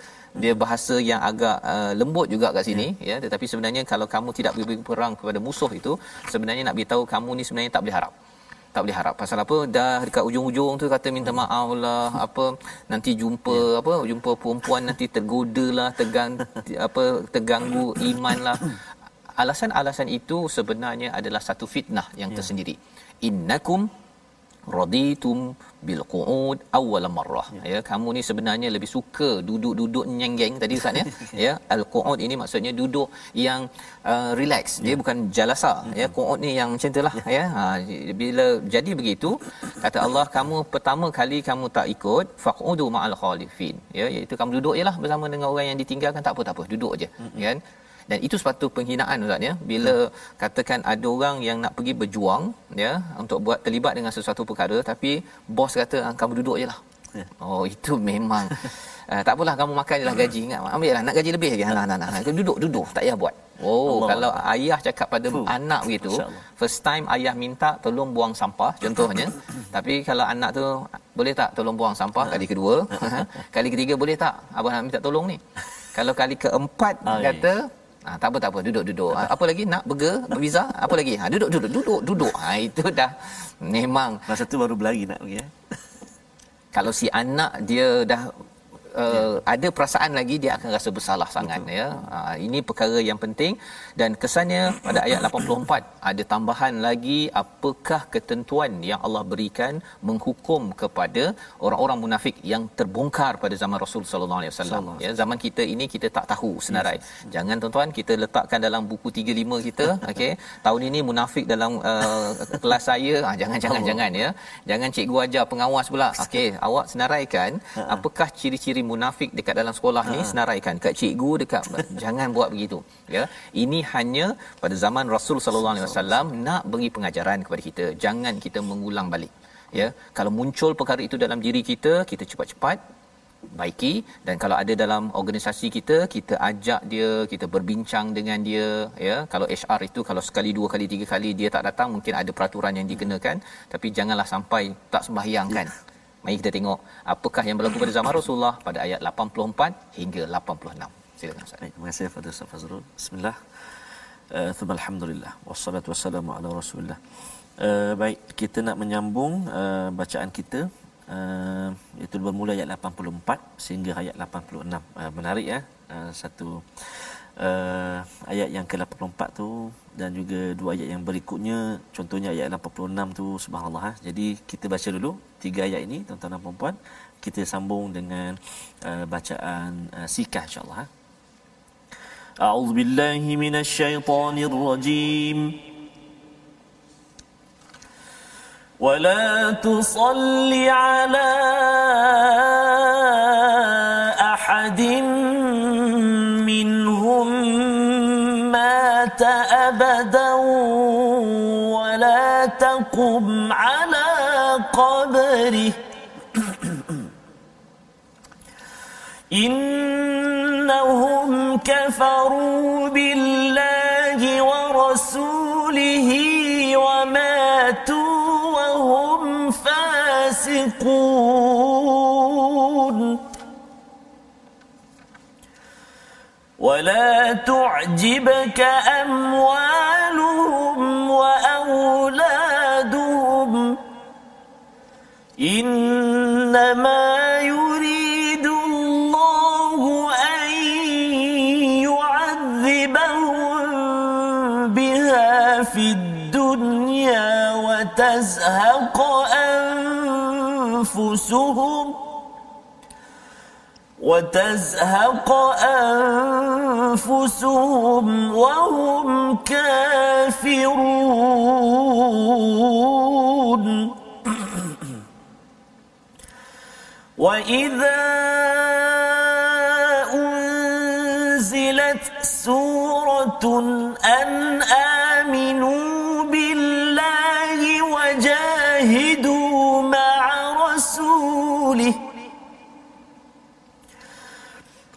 A: Dia bahasa yang agak uh, lembut juga kat sini ya. ya tetapi sebenarnya kalau kamu tidak pergi berperang kepada musuh itu sebenarnya nak beritahu kamu ni sebenarnya tak boleh harap tak boleh harap. Pasal apa? Dah dekat ujung-ujung tu kata minta maaf lah apa nanti jumpa yeah. apa jumpa perempuan nanti tergoda lah tegang apa terganggu iman lah. Alasan-alasan itu sebenarnya adalah satu fitnah yang yeah. tersendiri. Innakum raditum bil qu'ud awwal marrah. Ya. ya kamu ni sebenarnya lebih suka duduk-duduk nyenggeng tadi ustaz ya? *laughs* Ya al qu'ud ini maksudnya duduk yang uh, relax. Ya. dia bukan jalasa. Ya, ya qu'ud ni yang macam itulah ya, ya. Ha, bila jadi begitu kata Allah kamu pertama kali kamu tak ikut faqudu ma'al khalifin. Ya iaitu kamu duduk jelah bersama dengan orang yang ditinggalkan. Tak apa tak apa. Duduk aje hmm. kan dan itu sepatu penghinaan ustaz ya bila hmm. katakan ada orang yang nak pergi berjuang ya untuk buat terlibat dengan sesuatu perkara tapi bos kata ah, kamu duduk jelah yeah. oh *laughs* itu memang uh, tak apalah kamu makan jelah gaji ingat ambillah nak gaji lebih lagi nah nah nah duduk duduk tak payah buat oh Allah kalau Allah. ayah cakap pada Fuh. anak begitu first time ayah minta tolong buang sampah contohnya *coughs* tapi kalau anak tu boleh tak tolong buang sampah kali kedua *laughs* *laughs* kali ketiga boleh tak abang nak minta tolong ni kalau kali keempat okay. kata Ha, tak apa tak apa duduk duduk. Ha, apa lagi nak burger, pizza, apa lagi? Ha duduk duduk duduk duduk. Ha itu dah memang
B: masa tu baru berlari nak pergi ya.
A: Kalau si anak dia dah uh, ada perasaan lagi dia akan rasa bersalah sangat Betul. ya. Uh, ini perkara yang penting dan kesannya pada ayat 84 ada tambahan lagi apakah ketentuan yang Allah berikan menghukum kepada orang-orang munafik yang terbongkar pada zaman Rasul sallallahu alaihi wasallam ya zaman kita ini kita tak tahu senarai. Yes. Jangan tuan-tuan kita letakkan dalam buku 35 kita *laughs* okey. Tahun ini munafik dalam uh, kelas saya ah jangan jangan oh. jangan ya. Jangan cikgu ajar pengawas pula. *laughs* Okey awak senaraikan ha. apakah ciri-ciri munafik dekat dalam sekolah ni ha. senaraikan. Kat cikgu dekat jangan buat begitu ya. Ini hanya pada zaman Rasul sallallahu alaihi wasallam nak beri pengajaran kepada kita. Jangan kita mengulang balik ya. Kalau muncul perkara itu dalam diri kita kita cepat-cepat baiki. Dan kalau ada dalam organisasi kita kita ajak dia kita berbincang dengan dia ya. Kalau HR itu kalau sekali dua kali tiga kali dia tak datang mungkin ada peraturan yang dikenakan. Tapi janganlah sampai tak sembahyang kan? Ya. Mari kita tengok apakah yang berlaku pada zaman Rasulullah pada ayat 84 hingga 86. Silakan Ustaz.
B: Baik, terima kasih kepada Ustaz Fazrul. Bismillah. Uh, alhamdulillah wassalatu wassalamu ala Rasulillah. Uh, baik, kita nak menyambung uh, bacaan kita uh, itu bermula ayat 84 sehingga ayat 86. Uh, menarik ya. Uh, satu uh, ayat yang ke-84 tu dan juga dua ayat yang berikutnya contohnya ayat 86 tu subhanallah ha. jadi kita baca dulu tiga ayat ini tuan-tuan dan puan kita sambung dengan uh, bacaan uh, sikah insyaallah ha. A'udzu billahi minasyaitonir rajim ولا تصل على احد منهم مات ابدا ولا تقم على قبره. إنهم كفروا بالله ورسوله وماتوا وهم فاسقون. ولا تعجبك أموالهم وأولادهم إنما يريد الله أن يعذبهم بها في الدنيا وتزهق أنفسهم وتزهق أنفسهم وهم كافرون وإذا أنزلت سورة أن آمنوا بالله وجاهدوا مع رسوله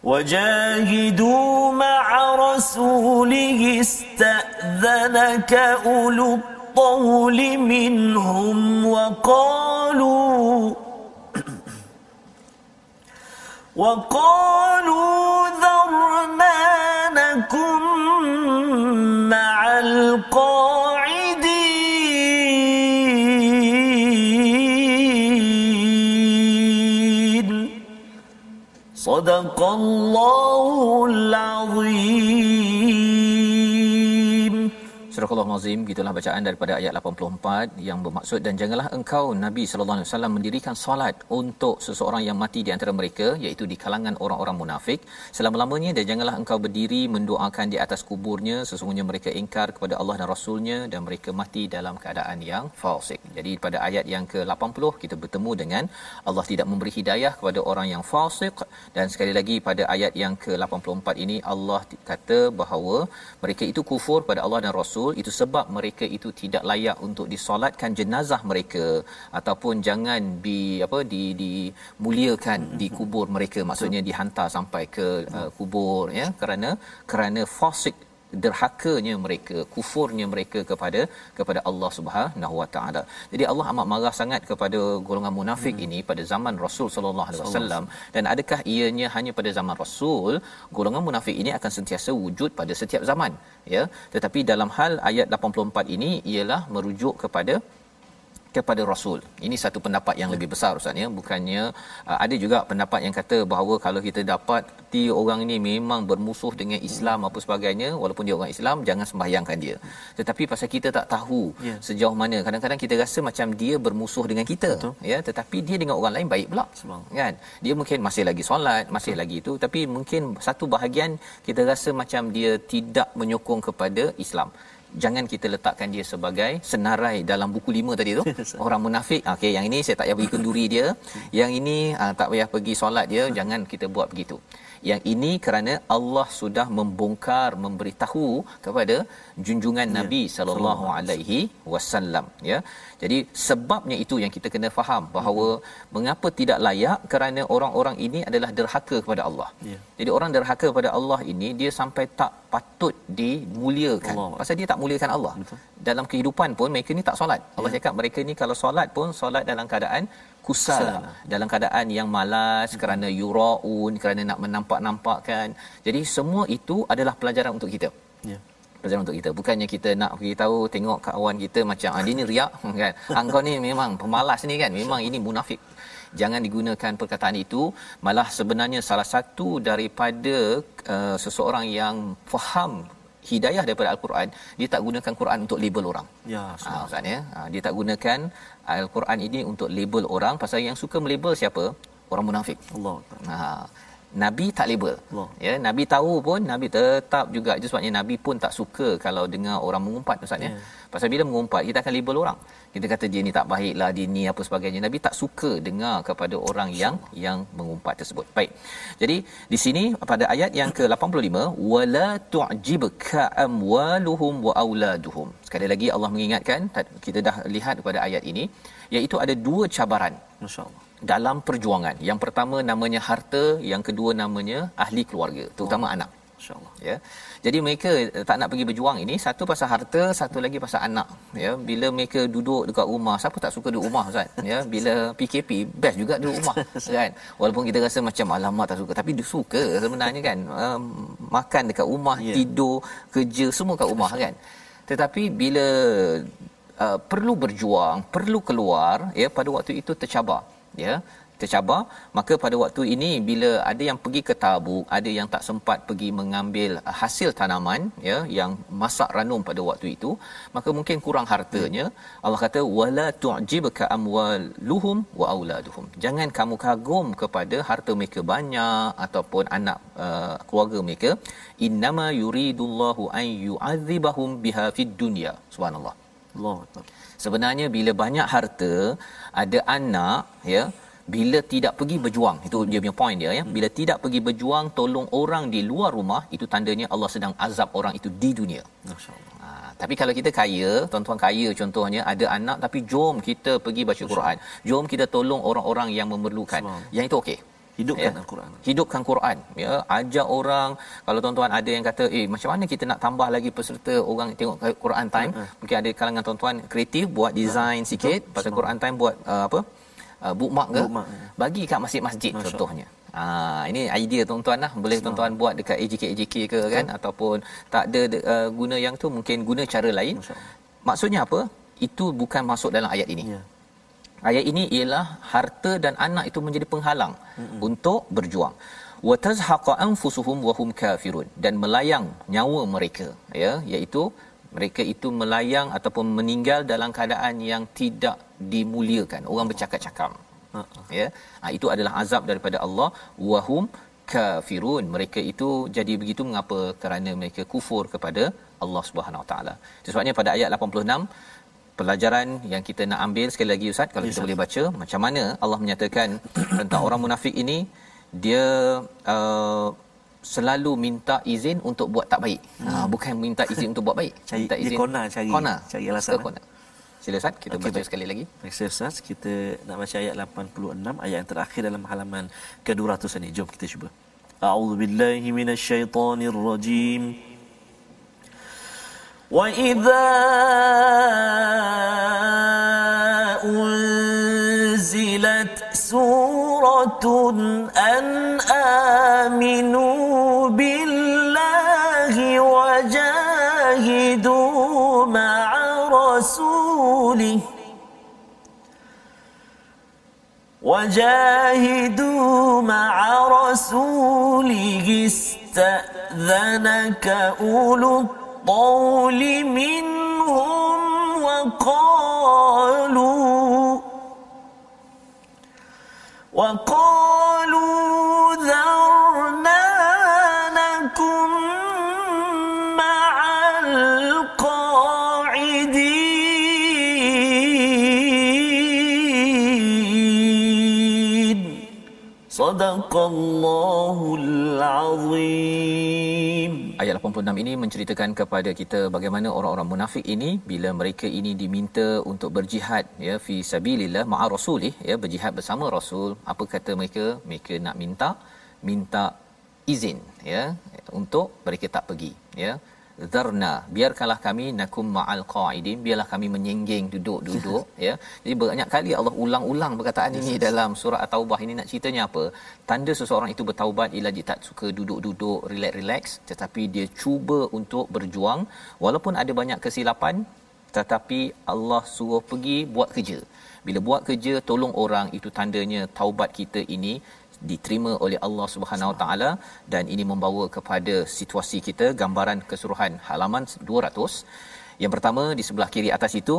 B: وجاهدوا مع رسوله استأذنك أولو الطول منهم وقالوا وقالوا ذرنا نكن مع القاعدين. صدق الله العظيم.
A: Surah Al-Azim gitulah bacaan daripada ayat 84 yang bermaksud dan janganlah engkau Nabi sallallahu alaihi wasallam mendirikan solat untuk seseorang yang mati di antara mereka iaitu di kalangan orang-orang munafik selama-lamanya dan janganlah engkau berdiri mendoakan di atas kuburnya sesungguhnya mereka ingkar kepada Allah dan Rasulnya dan mereka mati dalam keadaan yang fasik. Jadi pada ayat yang ke-80 kita bertemu dengan Allah tidak memberi hidayah kepada orang yang fasik dan sekali lagi pada ayat yang ke-84 ini Allah kata bahawa mereka itu kufur pada Allah dan Rasul itu sebab mereka itu tidak layak untuk disolatkan jenazah mereka ataupun jangan di apa di dimuliakan di kubur mereka. Maksudnya dihantar sampai ke uh, kubur ya kerana kerana fasik derhakanya mereka kufurnya mereka kepada kepada Allah Subhanahu Wa Taala. Jadi Allah amat marah sangat kepada golongan munafik hmm. ini pada zaman Rasul sallallahu alaihi wasallam dan adakah ianya hanya pada zaman Rasul golongan munafik ini akan sentiasa wujud pada setiap zaman ya tetapi dalam hal ayat 84 ini ialah merujuk kepada kepada rasul. Ini satu pendapat yang lebih besar ustaz ya. Bukannya uh, ada juga pendapat yang kata bahawa kalau kita dapat ti orang ini memang bermusuh dengan Islam apa sebagainya walaupun dia orang Islam jangan sembahyangkan dia. Tetapi pasal kita tak tahu yeah. sejauh mana kadang-kadang kita rasa macam dia bermusuh dengan kita Betul. ya tetapi dia dengan orang lain baik pula. Sebang. Kan? Dia mungkin masih lagi solat, masih Betul. lagi itu tapi mungkin satu bahagian kita rasa macam dia tidak menyokong kepada Islam jangan kita letakkan dia sebagai senarai dalam buku lima tadi tu. *laughs* Orang munafik. Okey yang ini saya tak payah pergi kenduri dia. Yang ini uh, tak payah pergi solat dia jangan kita buat begitu yang ini kerana Allah sudah membongkar memberitahu kepada junjungan ya. Nabi sallallahu alaihi wasallam ya jadi sebabnya itu yang kita kena faham bahawa hmm. mengapa tidak layak kerana orang-orang ini adalah derhaka kepada Allah. Ya. Jadi orang derhaka kepada Allah ini dia sampai tak patut dimuliakan. Allah. Pasal dia tak muliakan Allah. Betul. Dalam kehidupan pun mereka ni tak solat. Allah ya. cakap mereka ni kalau solat pun solat dalam keadaan kusal dalam keadaan yang malas hmm. kerana yuraun kerana nak menampak-nampakkan. Jadi semua itu adalah pelajaran untuk kita. Ya. Pelajaran untuk kita. Bukannya kita nak pergi tahu tengok kawan kita macam ah, dia ni riak *laughs* kan? Engkau ni memang pemalas ni kan? Memang ini munafik. Jangan digunakan perkataan itu. Malah sebenarnya salah satu daripada uh, seseorang yang faham hidayah daripada al-Quran dia tak gunakan Quran untuk label orang. Ya ha, kan ya. Ha, dia tak gunakan al-Quran ini untuk label orang. Pasal yang suka melabel siapa? Orang munafik. Allah ha nabi tak label.
B: Allah.
A: ya nabi tahu pun nabi tetap juga. Itu sebabnya nabi pun tak suka kalau dengar orang mengumpat ustaz ya.
B: Ya.
A: pasal bila mengumpat kita akan label orang kita kata dia ni tak baiklah dia ni apa sebagainya nabi tak suka dengar kepada orang yang yang mengumpat tersebut baik jadi di sini pada ayat yang ke-85 wala tu'jibka amwaluhum wa auladuhum sekali lagi Allah mengingatkan kita dah lihat pada ayat ini iaitu ada dua cabaran
B: Masya-Allah.
A: dalam perjuangan. Yang pertama namanya harta, yang kedua namanya ahli keluarga, terutama anak.
B: Masya-Allah.
A: Ya. Jadi mereka eh, tak nak pergi berjuang ini satu pasal harta, satu lagi pasal anak. Ya, bila mereka duduk dekat rumah, siapa tak suka duduk rumah Ustaz? Ya, bila PKP best juga duduk rumah *laughs* kan. Walaupun kita rasa macam alamak tak suka, tapi dia suka sebenarnya kan. Um, makan dekat rumah,
B: Ya.
A: tidur, kerja semua kat rumah kan. Tetapi bila uh, perlu berjuang, perlu keluar ya pada waktu itu tercabar ya tercabar maka pada waktu ini bila ada yang pergi ke Tabuk ada yang tak sempat pergi mengambil uh, hasil tanaman ya yang masak ranum pada waktu itu maka mungkin kurang hartanya Allah kata wala tu'jibka amwaluhum wa auladuhum. Jangan kamu kagum kepada harta mereka banyak ataupun anak uh, keluarga mereka. Innama yuridullahu an yu'adzibahum biha fid dunya. Subhanallah.
B: Akbar.
A: Sebenarnya bila banyak harta, ada anak ya, bila tidak pergi berjuang, itu dia punya point dia ya. Bila tidak pergi berjuang tolong orang di luar rumah, itu tandanya Allah sedang azab orang itu di dunia.
B: Masya-Allah.
A: Ha, tapi kalau kita kaya, tuan-tuan kaya contohnya ada anak tapi jom kita pergi baca Quran. Jom kita tolong orang-orang yang memerlukan. Yang itu okey.
B: Hidupkan
A: Ya.
B: Al-Quran.
A: Hidupkan Quran ya ajak orang kalau tuan-tuan ada yang kata eh macam mana kita nak tambah lagi peserta orang tengok Quran time
B: Ha,
A: mungkin ada kalangan tuan-tuan kreatif buat design sikit pasal Quran time buat uh, apa uh, bookmark ke?
B: Bookmark, ya.
A: bagi kat masjid-masjid
B: Masya
A: contohnya. Ah ini idea tuan-tuan lah. Boleh tuan-tuan buat dekat AJK AJK ke kan? Ataupun tak ada uh, guna yang tu mungkin guna cara lain.
B: Masya
A: maksudnya apa? Itu bukan masuk dalam ayat ini.
B: Ya.
A: Ayat ini ialah harta dan anak itu menjadi penghalang mm-hmm. untuk berjuang. Wa tazhaqa anfusuhum wa hum kafirun. Dan melayang nyawa mereka ya iaitu mereka itu melayang ataupun meninggal dalam keadaan yang tidak dimuliakan. Orang bercakap-cakap.
B: Ha,
A: Ya. Ha, itu adalah azab daripada Allah wa hum kafirun. Mereka itu jadi begitu mengapa? Kerana mereka kufur kepada Allah Subhanahu Wa Taala. Sebabnya pada ayat 86 pelajaran yang kita nak ambil sekali lagi ustaz kalau
B: Ya,
A: kita
B: Ustaz.
A: boleh baca macam mana Allah menyatakan tentang orang munafik ini dia uh, selalu minta izin untuk buat tak baik. Ha bukan minta izin untuk buat baik. *laughs*
B: Cari-
A: minta
B: dia
A: izin
B: corner cari-
A: corner.
B: cari alasan,
A: Suka
B: eh?
A: corner. Sila Ustaz kita
B: Okey,
A: baca
B: baik.
A: sekali lagi.
B: Baik, saya Ustaz, kita nak baca ayat 86, ayat yang terakhir dalam halaman ke-200 ini. Jom kita cuba. A'udzu billahi minasyaitonir rajim. سورة أن آمنوا بالله وجاهدوا مع رسوله وجاهدوا مع رسوله استأذنك أولو الطول منهم وقالوا وقالوا مع القاعدين. صدق الله العظيم.
A: Ayat 86 ini menceritakan kepada kita bagaimana orang-orang munafik ini bila mereka ini diminta untuk berjihad ya fi sabilillah ma'a rasulih ya berjihad bersama rasul. Apa kata mereka? Mereka nak minta minta izin ya untuk mereka tak pergi ya zarna biarkanlah kami nakum ma'al qaidin biarlah kami menyenggeng duduk-duduk *laughs* ya. Jadi banyak kali Allah ulang-ulang perkataan ini dalam surah at-taubah ini nak ceritanya apa? Tanda seseorang itu bertaubat ialah dia tak suka duduk-duduk relax-relax tetapi dia cuba untuk berjuang. Walaupun ada banyak kesilapan tetapi Allah suruh pergi buat kerja. Bila buat kerja tolong orang itu tandanya taubat kita ini diterima oleh Allah Subhanahu Wa Taala dan ini membawa kepada situasi kita gambaran keseluruhan halaman 200 yang pertama di sebelah kiri atas itu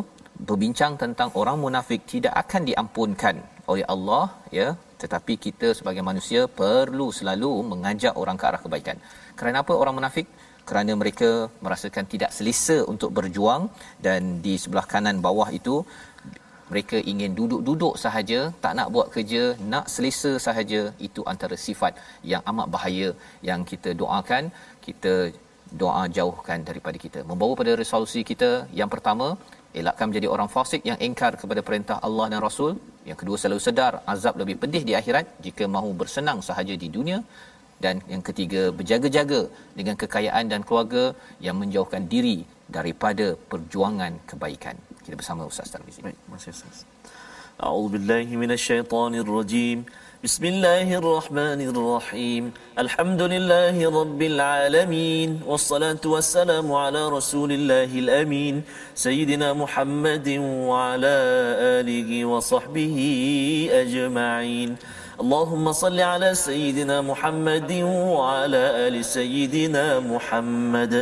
A: berbincang tentang orang munafik tidak akan diampunkan oleh Allah ya. Tetapi kita sebagai manusia perlu selalu mengajak orang ke arah kebaikan. Kerana apa orang munafik? Kerana mereka merasakan tidak selesa untuk berjuang dan di sebelah kanan bawah itu mereka ingin duduk-duduk sahaja tak nak buat kerja nak selesa sahaja itu antara sifat yang amat bahaya yang kita doakan. Kita doa jauhkan daripada kita. Membawa pada resolusi kita yang pertama elakkan menjadi orang fasik yang engkar kepada perintah Allah dan Rasul. Yang kedua selalu sedar azab lebih pedih di akhirat jika mahu bersenang sahaja di dunia. Dan yang ketiga berjaga-jaga dengan kekayaan dan keluarga yang menjauhkan diri daripada perjuangan kebaikan kita bersama Ustaz Tarmizi
B: baik masih Ustaz A'udzubillahi minasyaitonirrajim بسم الله الرحمن الرحيم. الحمد لله رب العالمين والصلاة والسلام على رسول الله الأمين. سيدنا محمد وعلى آله وصحبه أجمعين. اللهم صل على سيدنا محمد وعلى آل سيدنا محمد.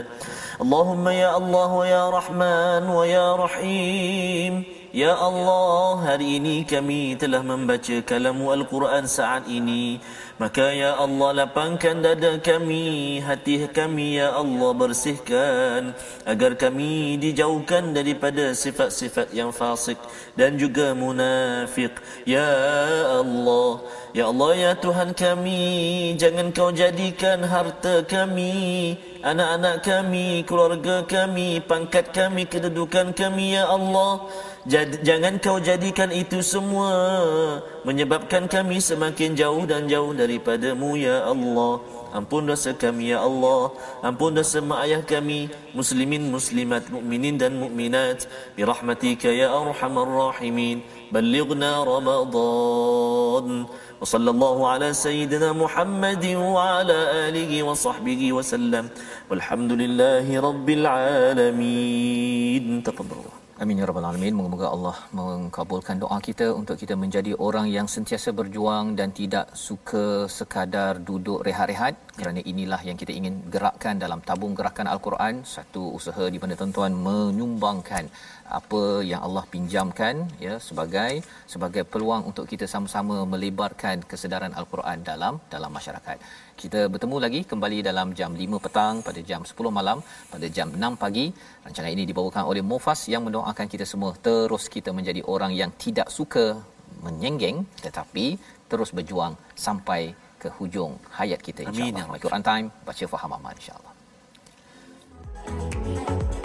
B: اللهم يا الله يا رحمن ويا رحيم Ya Allah, hari ini kami telah membaca kalamu Al-Quran saat ini. Maka Ya Allah, lapangkan dada kami, hati kami Ya Allah bersihkan. Agar kami dijauhkan daripada sifat-sifat yang fasik dan juga munafik. Ya Allah, Ya Allah, Ya Tuhan kami, jangan kau jadikan harta kami, anak-anak kami, keluarga kami, pangkat kami, kedudukan kami, Ya Allah, jangan kau jadikan itu semua menyebabkan kami semakin jauh dan jauh daripadamu ya Allah. Ampun dosa kami ya Allah. Ampun dosa mak ayah kami muslimin muslimat mukminin dan mukminat. Bi rahmatika ya arhamar rahimin. Ballighna ramadan. Sallallahu ala sayyidina muhammadin wa ala alihi wa sahbihi wa sallam. Walhamdulillahi rabbil alamin. Tafadhalu
A: Amin ya rabbal alamin. Moga-moga Allah mengabulkan doa kita untuk kita menjadi orang yang sentiasa berjuang dan tidak suka sekadar duduk rehat-rehat kerana inilah yang kita ingin gerakkan dalam tabung gerakan al-Quran, satu usaha di mana tuan-tuan menyumbangkan apa yang Allah pinjamkan ya sebagai sebagai peluang untuk kita sama-sama melebarkan kesedaran al-Quran dalam dalam masyarakat. Kita bertemu lagi kembali dalam jam 5 petang, pada jam 10 malam, pada jam 6 pagi. Rancangan ini dibawakan oleh Mufas yang mendoakan kita semua terus kita menjadi orang yang tidak suka menyenggeng tetapi terus berjuang sampai ke hujung hayat kita insya-Allah. Quran ya time baca faham aman insya-Allah. Thank you.